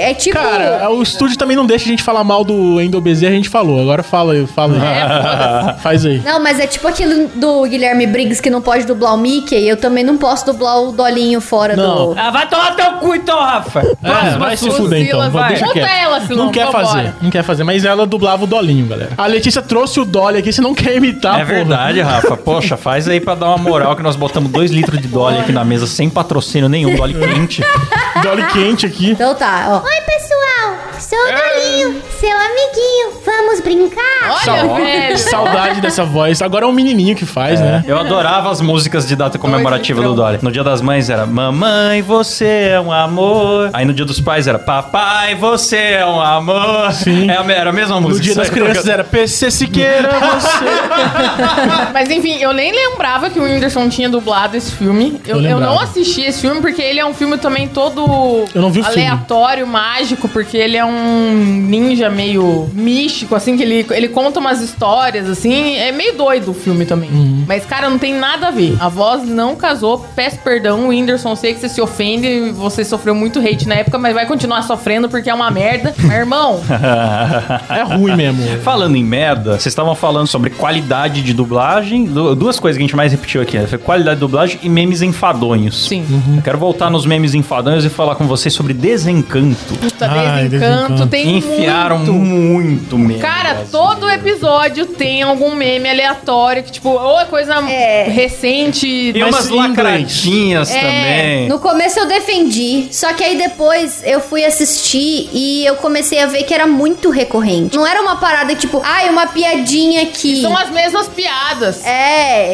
é tipo.
Cara, o estúdio também não deixa a gente falar mal do Endo Bezerra, a gente falou. Agora fala aí, fala aí. (laughs) Faz aí.
Não, mas é tipo aquele do Guilherme Briggs que não pode dublar o Mickey. Eu também não posso dublar o Dolinho fora
Não.
do.
Ah, vai tomar teu cu então, Rafa.
É, vai se fuder então.
Vai.
Deixa
Conta ela, Silão,
Não quer fazer, não quer fazer. Mas ela dublava o Dolinho, galera. A Letícia trouxe o Dolly aqui, você não quer imitar,
É
porra.
verdade, Rafa. Poxa, faz aí pra dar uma moral que nós botamos dois litros de Dolly aqui na mesa sem patrocínio nenhum, Dolly quente.
Dolly quente aqui.
Então tá, ó.
Oi, pessoal! Sou o
amiguinho, seu amiguinho, vamos brincar?
Olha, velho.
Saudade dessa voz. Agora é um menininho que faz, né?
Eu adorava as músicas de data comemorativa do Dolly. No dia das mães era Mamãe, você é um amor. Aí no dia dos pais era Papai, você é um amor.
Sim.
É a- era a mesma música.
No dia das crianças era PC Siqueira, você. (laughs)
Mas enfim, eu nem lembrava que o Whindersson tinha dublado esse filme. Eu,
Eu
eu, não assisti esse filme porque ele é um filme também todo
Eu não vi o filme.
aleatório, mágico, porque ele é um ninja meio místico, assim, que ele, ele conta umas histórias, assim. É meio doido o filme também.
Uhum.
Mas, cara, não tem nada a ver. A voz não casou. Peço perdão, Whindersson. Sei que você se ofende, você sofreu muito hate na época, mas vai continuar sofrendo porque é uma merda. (laughs) Mas, irmão,
É ruim mesmo.
Falando em merda, vocês estavam falando sobre qualidade de dublagem. Du- Duas coisas que a gente mais repetiu aqui, né? Foi qualidade de dublagem e memes enfadonhos.
sim.
Uhum.
Eu quero voltar nos memes enfadonhos e falar com vocês sobre desencanto.
Puta,
Ai,
desencanto.
Desencanto.
Tem
Enfiaram
muito.
muito meme.
Cara,
Brasil.
todo episódio tem algum meme aleatório que, tipo, ou é coisa
É.
recente.
Tem
Mas
umas lacradinhas
É,
também.
No começo eu defendi, só que aí depois eu fui assistir e eu comecei a ver que era muito recorrente. Não era uma parada tipo, ai, uma piadinha aqui.
São as mesmas piadas.
É,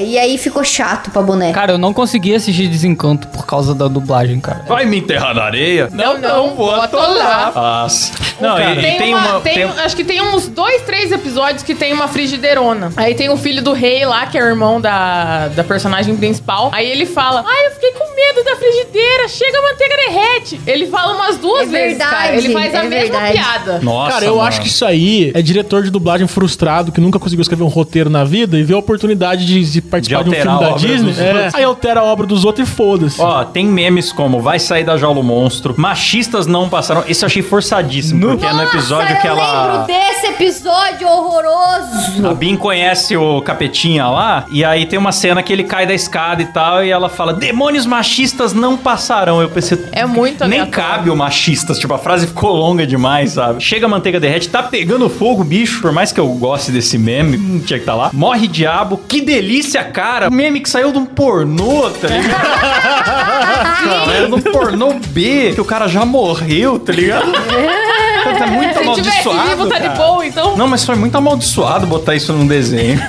e aí ficou chato pra boneca.
Cara, eu não consegui assistir Desencanto por causa da dublagem, cara.
Vai me enterrar na areia?
Não, não, vou atolar.
Nossa. Não,
cara,
e, e
Tem,
tem
uma,
uma.
tem-
tem-
Acho que tem uns dois, três episódios que tem uma frigideirona. Aí tem o filho do rei lá, que é o irmão da, da personagem principal. Aí ele fala: Ai, eu fiquei com medo da frigideira, chega a manteiga derrete. Ele fala umas duas
É
vezes, cara.
verdade,
Ele faz a
é
mesma
verdade.
piada.
Nossa,
Cara, eu
mano.
acho que isso aí é diretor de dublagem frustrado que nunca conseguiu escrever um roteiro na vida e vê a oportunidade de, de participar
De
de, um
alterar
filme
a
da
obra
Disney. é. Aí altera a obra dos outros e foda-se.
Ó, tem memes como vai sair da jaula o monstro, machistas não passaram. Esse eu achei forçadíssimo, porque é no episódio
Nossa,
que
eu
ela.
lembro desse episódio horroroso.
A Bin conhece o capetinha lá, e aí tem uma cena que ele cai da escada e tal, e ela fala: Demônios machistas não passarão. Eu pensei.
É muito
Nem
aleatório.
cabe o machistas, tipo, a frase ficou longa demais, sabe? Chega a manteiga derrete, tá pegando fogo, bicho. Por mais que eu goste desse meme, não tinha que tá lá. Morre diabo, que delícia, cara. Um meme que saiu de um pornô, tá ligado? (laughs) Era de um pornô B, que o cara já morreu, tá ligado? (laughs) Tá (laughs) muito
Se
amaldiçoado.
vivo, tá de boa, então.
Não, mas foi muito amaldiçoado botar isso num desenho.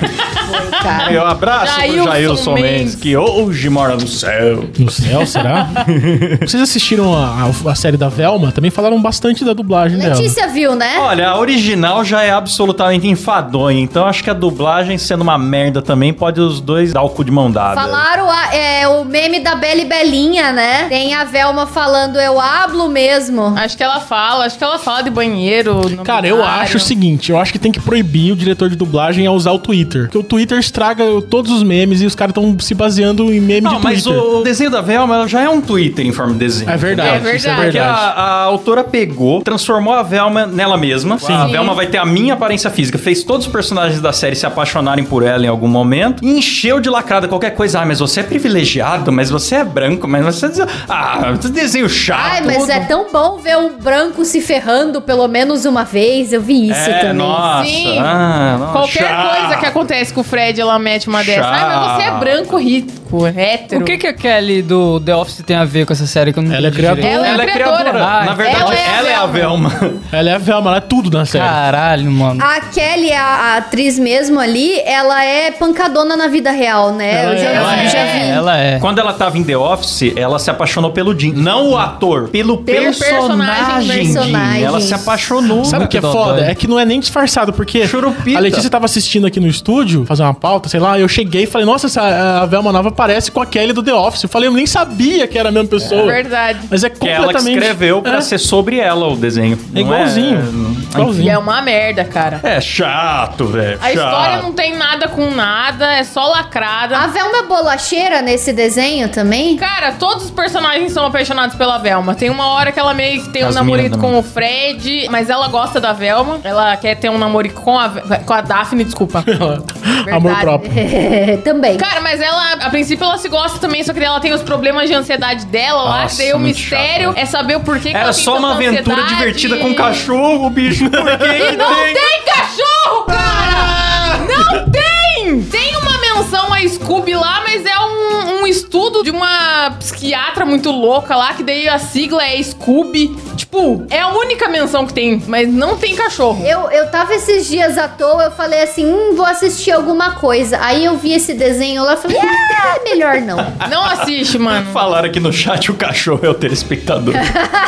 Cara.
Eu abraço pro
Jailson
Jailson
Mendes.
Mendes, que hoje mora no céu.
No céu, será? (laughs) Vocês assistiram a, a- a série da Velma? Também falaram bastante da dublagem dela.
Letícia viu, né?
Olha, a original já é absolutamente enfadonha, então acho que a dublagem sendo uma merda também pode os dois dar o cu de mão dada.
Falaram a- é, o meme da Bela e Belinha, né? Tem a Velma falando, eu hablo mesmo.
Acho que ela fala, acho que ela fala de banheiro. no
Cara, eu acho o seguinte, eu acho que tem que proibir o diretor de dublagem a usar o Twitter. Porque o Twitter estraga todos os memes e os caras estão se baseando em meme
Não,
de
mas
Twitter.
o desenho da Velma ela já é um Twitter em forma de desenho.
É verdade,
É
isso é
verdade.
Porque
verdade.
a, a autora pegou, transformou a Velma nela mesma. A
Sim.
Velma vai ter a minha aparência física. Fez todos os personagens da série se apaixonarem por ela em algum momento. E encheu de lacrada qualquer coisa. Ah, mas você é privilegiado, mas você é branco, mas você... Ah, esse desenho chato.
Ai, mas é tão bom ver um branco se ferrando pelo menos uma vez. Eu vi isso
É,
também.
nossa.
Sim.
Ah, nossa.
Qualquer
chato.
coisa que acontece com o Fred, ela mete uma dessa. Ai, mas você é branco, rico, hétero.
O que que a Kelly do The Office tem a ver com essa série que eu não
Ela é criadora.
Ela é
Ela é
criadora.
criadora.
Ah,
Na verdade,
ela é a
ela é a Velma.
Ela é a Velma, ela é tudo na série.
Caralho, mano.
A Kelly, a, a atriz mesmo ali, ela é pancadona na vida real, né?
Ela
eu já,
é,
já
é,
vi.
ela é.
Quando ela tava em The Office, ela se apaixonou pelo Jim. Não o ator, pelo,
Pelo
personagem,
personagem,
Jim.
personagem.
Ela se apaixonou.
Sabe o que é foda? É que não é nem disfarçado, porque
Churupita.
a Letícia tava assistindo aqui no estúdio, fazer uma pauta, sei lá, eu cheguei e falei, nossa, essa, a Velma Nova parece com a Kelly do The Office. Eu falei, eu nem sabia que era a mesma pessoa.
É verdade.
Mas é
Que ela que
completamente...
escreveu pra
É.
ser sobre ela o desenho.
É
Não
igualzinho.
E é uma merda, cara.
É chato, velho.
A história
chato.
não tem nada com nada, é só lacrada.
A Velma é bolacheira nesse desenho também?
Cara, todos os personagens são apaixonados pela Velma. Tem uma hora que ela meio que tem um
As
namorito
minhas
com o Fred, mas ela gosta da Velma. Ela quer ter um namorito com a, com a Daphne, desculpa. (laughs)
Amor próprio. (laughs)
também.
Cara, mas ela, a princípio, ela se gosta também, só que daí ela tem os problemas de ansiedade dela lá,
Nossa,
que daí o mistério
chato.
é saber o porquê que
Era
ela tem
só uma aventura
ansiedade.
divertida com cachorro, bicho. Por que que
Não
tem?
tem cachorro, cara! Não tem! Tem uma menção a Scooby lá, mas é um, um estudo de uma psiquiatra muito louca lá, que daí a sigla é Scooby. Tipo, é a única menção que tem, mas não tem cachorro.
Eu, eu tava esses dias à toa, eu falei assim, hum, vou assistir alguma coisa. Aí eu vi esse desenho lá, falei, ah, melhor não. (laughs)
Não assiste, mano.
Falaram aqui no chat o cachorro é o telespectador. (laughs)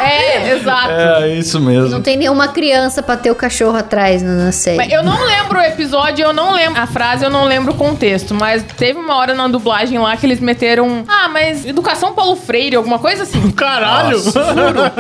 É, exato.
é, isso mesmo.
Não tem nenhuma criança pra ter o cachorro atrás na, na série.
Mas eu não lembro o episódio, eu não lembro a frase, eu não lembro o contexto. Mas teve uma hora na dublagem lá que eles meteram. Ah, mas educação Paulo Freire, alguma coisa assim. (laughs)
Caralho!
Juro.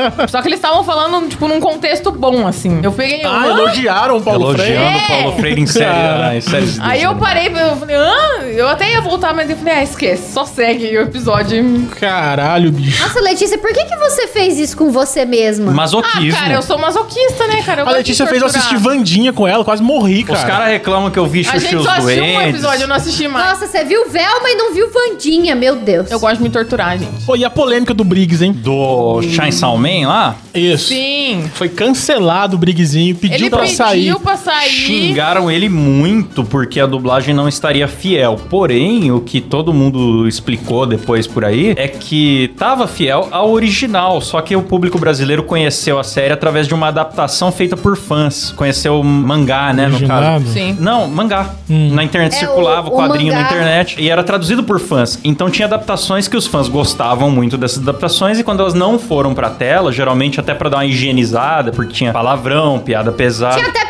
(laughs) Só que eles estavam falando, tipo, num contexto bom, assim. Eu peguei.
Ah,
"Hã?"
elogiaram o Paulo Freire.
Elogiando o
É.
Paulo Freire em, série,
Cara. (laughs)
em séries
Aí eu parei, eu falei, hã? Eu até ia voltar, mas eu falei, ah, esquece, só segue o episódio.
Caralho, bicho.
Nossa, Letícia, por que, que você fez isso com você mesma?
Masoquismo.
Ah, cara, eu sou masoquista, né, cara? Eu
A Letícia fez eu assistir Vandinha com ela, quase morri, cara.
Os caras reclamam que eu vi
A
Xuxa e
gente
os
só assistiu um episódio, eu não assisti mais.
Nossa, você viu Velma e não viu Vandinha, meu Deus.
Eu gosto de me torturar, gente.
Pô, e a polêmica do Briggs, hein?
Do Chainsaw Man lá,
Isso.
Sim.
Foi cancelado o Brigzinho, pediu
Ele
pra
pediu
sair.
pra sair.
xingaram ele muito porque a dublagem não estaria fiel. Porém, o que todo mundo explicou depois por aí é que tava fiel ao original, só que o público brasileiro conheceu a série através de uma adaptação feita por fãs. Conheceu o mangá, né, no caso.
Sim.
Não, mangá. Na internet
É,
circulava
o-
o
o
quadrinho na
mangá-
internet e era traduzido por fãs. Então tinha adaptações que os fãs gostavam muito dessas adaptações e quando elas não foram pra tela, geralmente até pra dar uma higienizada, porque tinha palavrão, piada pesada.
Tinha até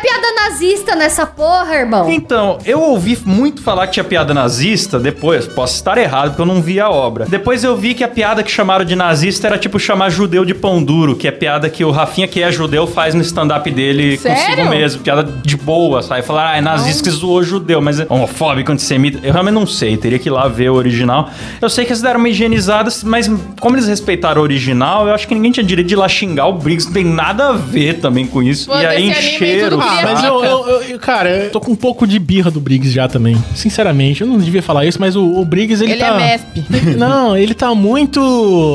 nazista nessa porra, irmão.
Então, eu ouvi muito falar que tinha piada nazista depois, posso estar errado porque eu não vi a obra. Depois eu vi que a piada que chamaram de nazista era tipo chamar judeu de pão duro, que é piada que o Rafinha, que é judeu, faz no stand-up dele
Sério?
consigo mesmo. Piada de boa, sabe? Falar, ah, é nazista que zoou judeu, mas é homofóbico, antissemita. Eu realmente não sei, teria que ir lá ver o original. Eu sei que eles deram uma higienizada, mas como eles respeitaram o original, eu acho que ninguém tinha direito de ir lá xingar o Briggs, não tem nada a ver também com isso.
Pô,
e aí
anime
encheram. o
Ah, mas eu, eu- eu- eu- cara, eu tô com um pouco de birra do Briggs já também. Sinceramente, eu não devia falar isso, mas o, o Briggs, ele,
Ele
tá...
é mesp. (laughs)
Não, ele tá muito...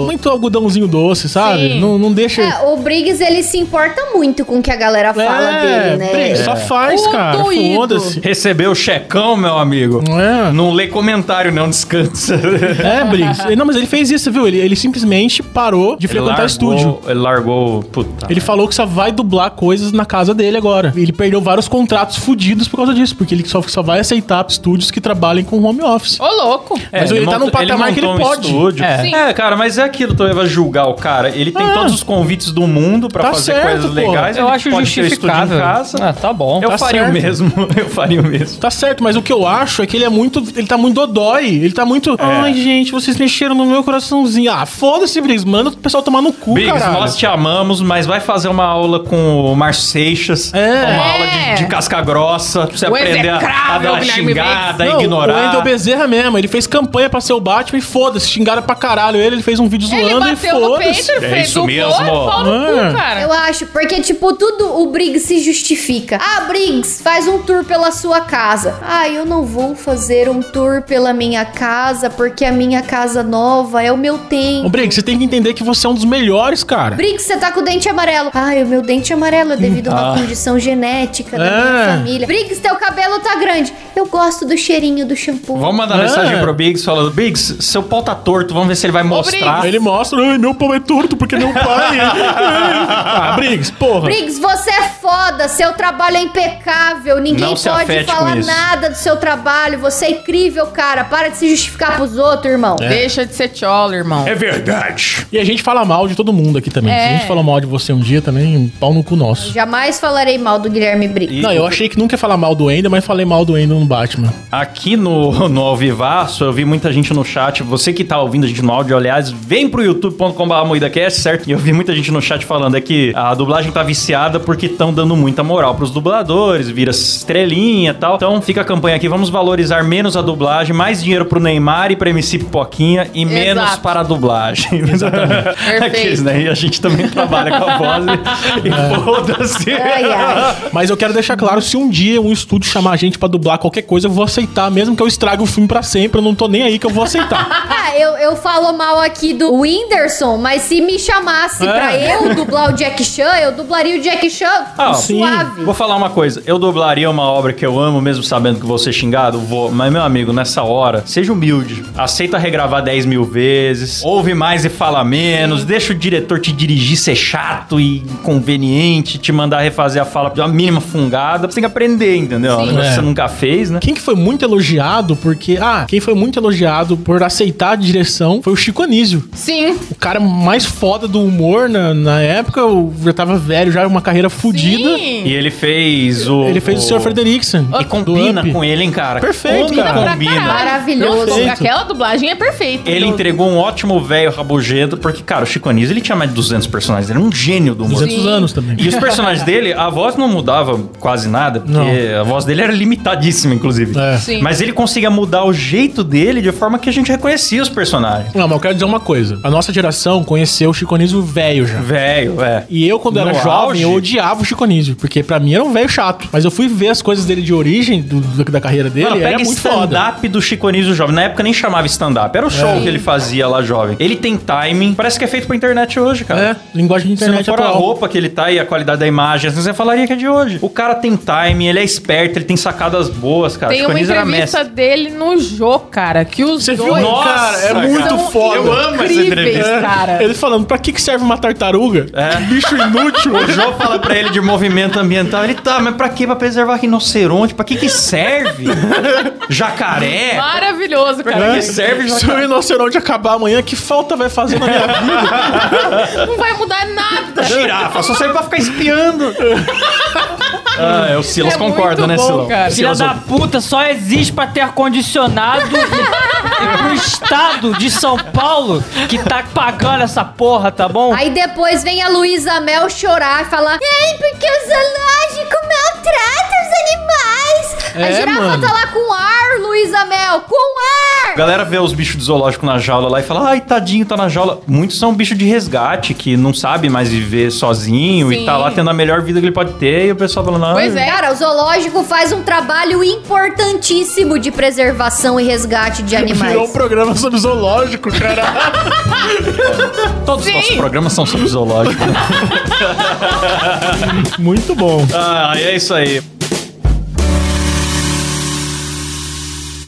Muito algodãozinho doce, sabe?
Sim.
Não, não deixa...
É, o Briggs, ele se importa muito com o que a galera fala dele, né?
Briggs, só faz,
O
cara. Foda-se.
Recebeu o checão, meu amigo.
É.
Não lê comentário, não, descansa. (laughs)
É, Briggs. (laughs) Não, mas ele fez isso, viu? Ele, ele simplesmente parou de frequentar estúdio.
Ele largou. Puta.
Ele falou que só vai dublar coisas na casa dele agora. Ele perdeu vários contratos fudidos por causa disso, porque ele só, só vai aceitar estúdios que trabalhem com home office.
Ô, louco.
Mas ele tá num patamar que ele
um
pode.
Estúdio.
É.
Sim.
É. cara, mas é aquilo, tu vai julgar o cara. Ele tem
Ah.
todos os convites do mundo pra
Tá
fazer
certo,
coisas
pô.
legais.
Eu
ele
acho
pode ter o estúdio
justificável.
em casa.
Ah, tá bom.
eu
tá
faria o
certo.
mesmo. (laughs) Eu faria o mesmo.
Tá certo, mas o que eu acho é que ele é muito. Ele tá muito dodói. Ele tá muito. Ai, gente, vocês mexeram no meu coraçãozinho. Ah, foda-se, Briggs. Manda o pessoal tomar no cu, cara.
nós te amamos, mas vai fazer uma aula com o Márcio Seixas.
É.
Uma aula
É.
de, casca grossa. Pra você
O
aprender a, a dar uma xingada,
Não,
a ignorar.
O Wendel Bezerra mesmo, ele fez campanha pra ser o Batman e foda-se, xingaram pra caralho ele, ele fez um vídeo
Ele
zoando e
bateu no peito,
foda-se.
É
fez
isso mesmo.
no
É.
cara.
Eu acho, porque, tipo, tudo o Briggs se justifica. Ah, Briggs, faz um tour pela sua casa. Ah, eu não vou fazer um tour pela minha casa, porque a minha casa nova é o meu
Ô,
tempo.
Briggs, você tem que entender que você é um dos melhores, cara.
Briggs, você tá com o dente amarelo. Ai, o meu dente amarelo é devido a uma
Ah.
condição genética da
É.
minha família. Briggs, teu cabelo tá grande. Eu gosto do cheirinho do shampoo.
Vamos mandar
É.
mensagem pro Biggs falando: Biggs, seu pau tá torto, vamos ver se ele vai mostrar.
Ele mostra, ai, meu pau é torto porque meu pai. (laughs) ah, Briggs, porra.
Briggs, você é foda, seu trabalho é impecável, ninguém
Não se
pode
afete
falar
isso.
nada do seu trabalho, você é incrível, cara. Para de se justificar pros outros, irmão.
Deixa de ser tchola, irmão.
É verdade.
E a gente fala mal de todo mundo aqui também. Se a
É.
gente falou mal de você um dia também, um pau no cu nosso.
Jamais falarei mal do Guilherme
E-
Não, eu achei que nunca ia falar mal do Wendel, mas falei mal do Wendel no Batman.
Aqui no, no Alvivaço, eu vi muita gente no chat. Você que tá ouvindo a gente no áudio, aliás, vem pro youtube.com.br moidacast, certo? E eu vi muita gente no chat falando é que a dublagem tá viciada porque estão dando muita moral pros dubladores, vira estrelinha e tal. Então fica a campanha aqui, vamos valorizar menos a dublagem, mais dinheiro pro Neymar e pra MC Pipoquinha e menos para a dublagem. (laughs) Exatamente. Aqueles, né? E a gente também trabalha com a voz e, e foda-se.
Ai, ai.
Mas eu quero deixar claro, se um dia um estúdio chamar a gente pra dublar qualquer coisa, eu vou aceitar, mesmo que eu estrague o filme pra sempre, eu não tô nem aí que eu vou aceitar. (laughs)
Ah, eu, eu falo mal aqui do Whindersson, mas se me chamasse
É.
pra eu dublar o Jack Chan, eu dublaria o Jack Chan
Ah,
suave.
Vou falar uma coisa. Eu dublaria uma obra que eu amo, mesmo sabendo que vou ser xingado? Vou. Mas, meu amigo, nessa hora, seja humilde. Aceita regravar 10 mil vezes. Ouve mais e fala menos. Deixa o diretor te dirigir ser chato e inconveniente. Te mandar refazer a fala de uma mínima fungada. Você tem que aprender, entendeu?
Sim.
Um negócio que
É.
você nunca fez, né?
Quem que foi muito elogiado porque... Ah, quem foi muito elogiado por aceitar a direção foi o Chico Anísio.
Sim.
O cara mais foda do humor na, na época, eu já tava velho, já uma carreira fodida.
E ele fez o.
Ele fez o Sr. Frederiksen.
E combina com ele, hein, cara?
Perfeito,
Como
cara.
Combina.
Maravilhoso.
Perfeito.
Aquela dublagem é perfeita.
Ele entregou um ótimo velho rabugento, porque, cara, o Chico Anísio, ele tinha mais de 200 personagens, ele era um gênio do humor.
200 Sim. anos também.
E os personagens dele, a voz não mudava quase nada, porque a voz dele era limitadíssima, inclusive.
É.
Sim.
Mas ele conseguia mudar o jeito dele de forma que a gente reconhecia os personagens.
Não, mas eu quero dizer uma coisa. A nossa geração conheceu o Chico Anísio velho já.
Velho, é.
E eu, quando
No
era jovem,
auge?
eu odiava o Chico Anísio, porque pra mim era um velho chato. Mas eu fui ver as coisas dele de origem, do- do- da carreira dele,
Mano,
e era
pega
muito foda.
stand-up do Chico Anísio jovem. Na época nem chamava stand-up, era o show
É.
que ele fazia lá jovem. Ele tem timing, parece que é feito pra internet hoje, cara.
É, linguagem de
Se não
internet
for a
atual.
roupa que ele tá e a qualidade da imagem, assim, você falaria que é de hoje. O cara tem timing, ele é esperto, ele tem sacadas boas, cara.
Tem
Chico
uma entrevista dele no Jô, cara, que os
Você
dois
viu? Cara, é muito
são
foda.
Eu amo essa
incríveis,
entrevista.
É,
cara.
Ele falando, pra que, que serve uma tartaruga?
É.
Bicho inútil. (laughs)
O Jô fala pra ele de movimento ambiental. Ele tá, mas pra quê? Pra preservar rinoceronte? Pra que que serve? Jacaré?
Maravilhoso,
Pra
cara.
que serve
Se o
jacaré?
rinoceronte acabar amanhã, que falta vai fazer na minha vida? (laughs)
Não vai mudar nada.
Girafa, só serve pra ficar espiando. (laughs) ah, é, o Silas
É
concorda, né, Silão?
cara.
Filha
Silas,
da puta, só existe pra ter ar-condicionado e, e pro estado de São Paulo que tá pagando essa porra, tá bom?
Aí depois vem a Luísa Mel chorar e falar: Ai, porque o zoológico maltrata os animais. A
É,
girafa
mano.
tá lá com ar, Luísa Mel, com ar.
A galera vê os bichos de zoológico na jaula lá e fala, ai, tadinho, tá na jaula. Muitos são bichos de resgate, que não sabe mais viver sozinho
Sim.
e tá lá tendo a melhor vida que ele pode ter. E o pessoal falando, ah,
Pois é.
Cara, o zoológico faz um trabalho importantíssimo de preservação e resgate de animais.
Virou um programa sobre zoológico, cara. (laughs)
todos os nossos programas são sobre zoológico.
muito bom.
ah, é isso aí.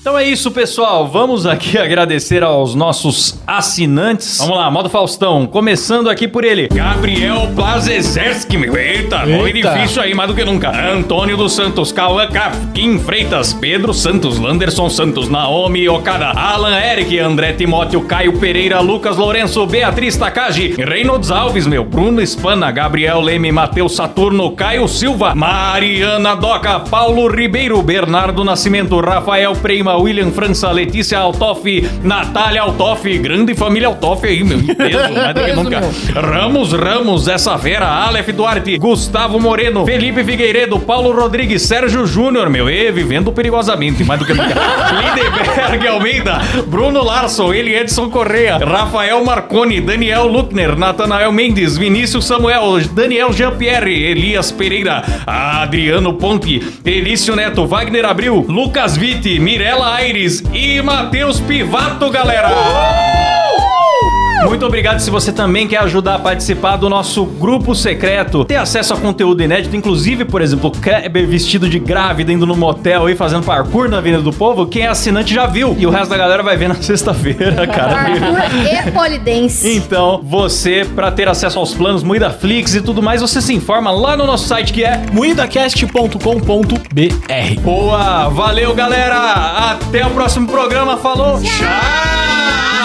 Então é isso, pessoal. Vamos aqui (laughs) agradecer aos nossos assinantes. Vamos lá, modo Faustão. Começando aqui por ele.
Gabriel Plazezerski, meu. Eita, nome difícil aí, mais do que nunca. Antônio dos Santos, Cauã Kim Freitas, Pedro Santos, Landerson Santos, Naomi Okada, Alan Eric, André Timóteo, Caio Pereira, Lucas Lourenço, Beatriz Takagi, Reynolds Alves, meu, Bruno Espana, Gabriel Leme, Matheus Saturno, Caio Silva, Mariana Doca, Paulo Ribeiro, Bernardo Nascimento, Rafael Prema, William França, Letícia Altoff, Natália Altoff, grande família Altoff aí, meu, peso, (laughs) mais do que nunca. Ramos Ramos, essa fera, Aleph Duarte, Gustavo Moreno, Felipe Figueiredo, Paulo Rodrigues, Sérgio Júnior, meu, e vivendo perigosamente, mais do que nunca. (laughs) Lindeberg Almeida, Bruno Larson, Eli Edson Correa, Rafael Marconi, Daniel Luckner, Natanael Mendes, Vinícius Samuel, Daniel Jean-Pierre, Elias Pereira, Adriano Ponte, Elício Neto, Wagner Abril, Lucas Vitti, Mirela Aires e Matheus Pivato, galera!
Muito obrigado se você também quer ajudar a participar do nosso grupo secreto, ter acesso a conteúdo inédito, inclusive, por exemplo, Kleber vestido de grávida indo no motel e fazendo parkour na Avenida do Povo, quem é assinante já viu. E o resto da galera vai ver na (laughs) sexta-feira, cara.
Parkour e polidense.
Então, você, pra ter acesso aos planos Muidaflix e tudo mais, você se informa lá no nosso site que é
Muidacast.com.br
Boa! Valeu, galera! Até o próximo programa. Falou! Tchau!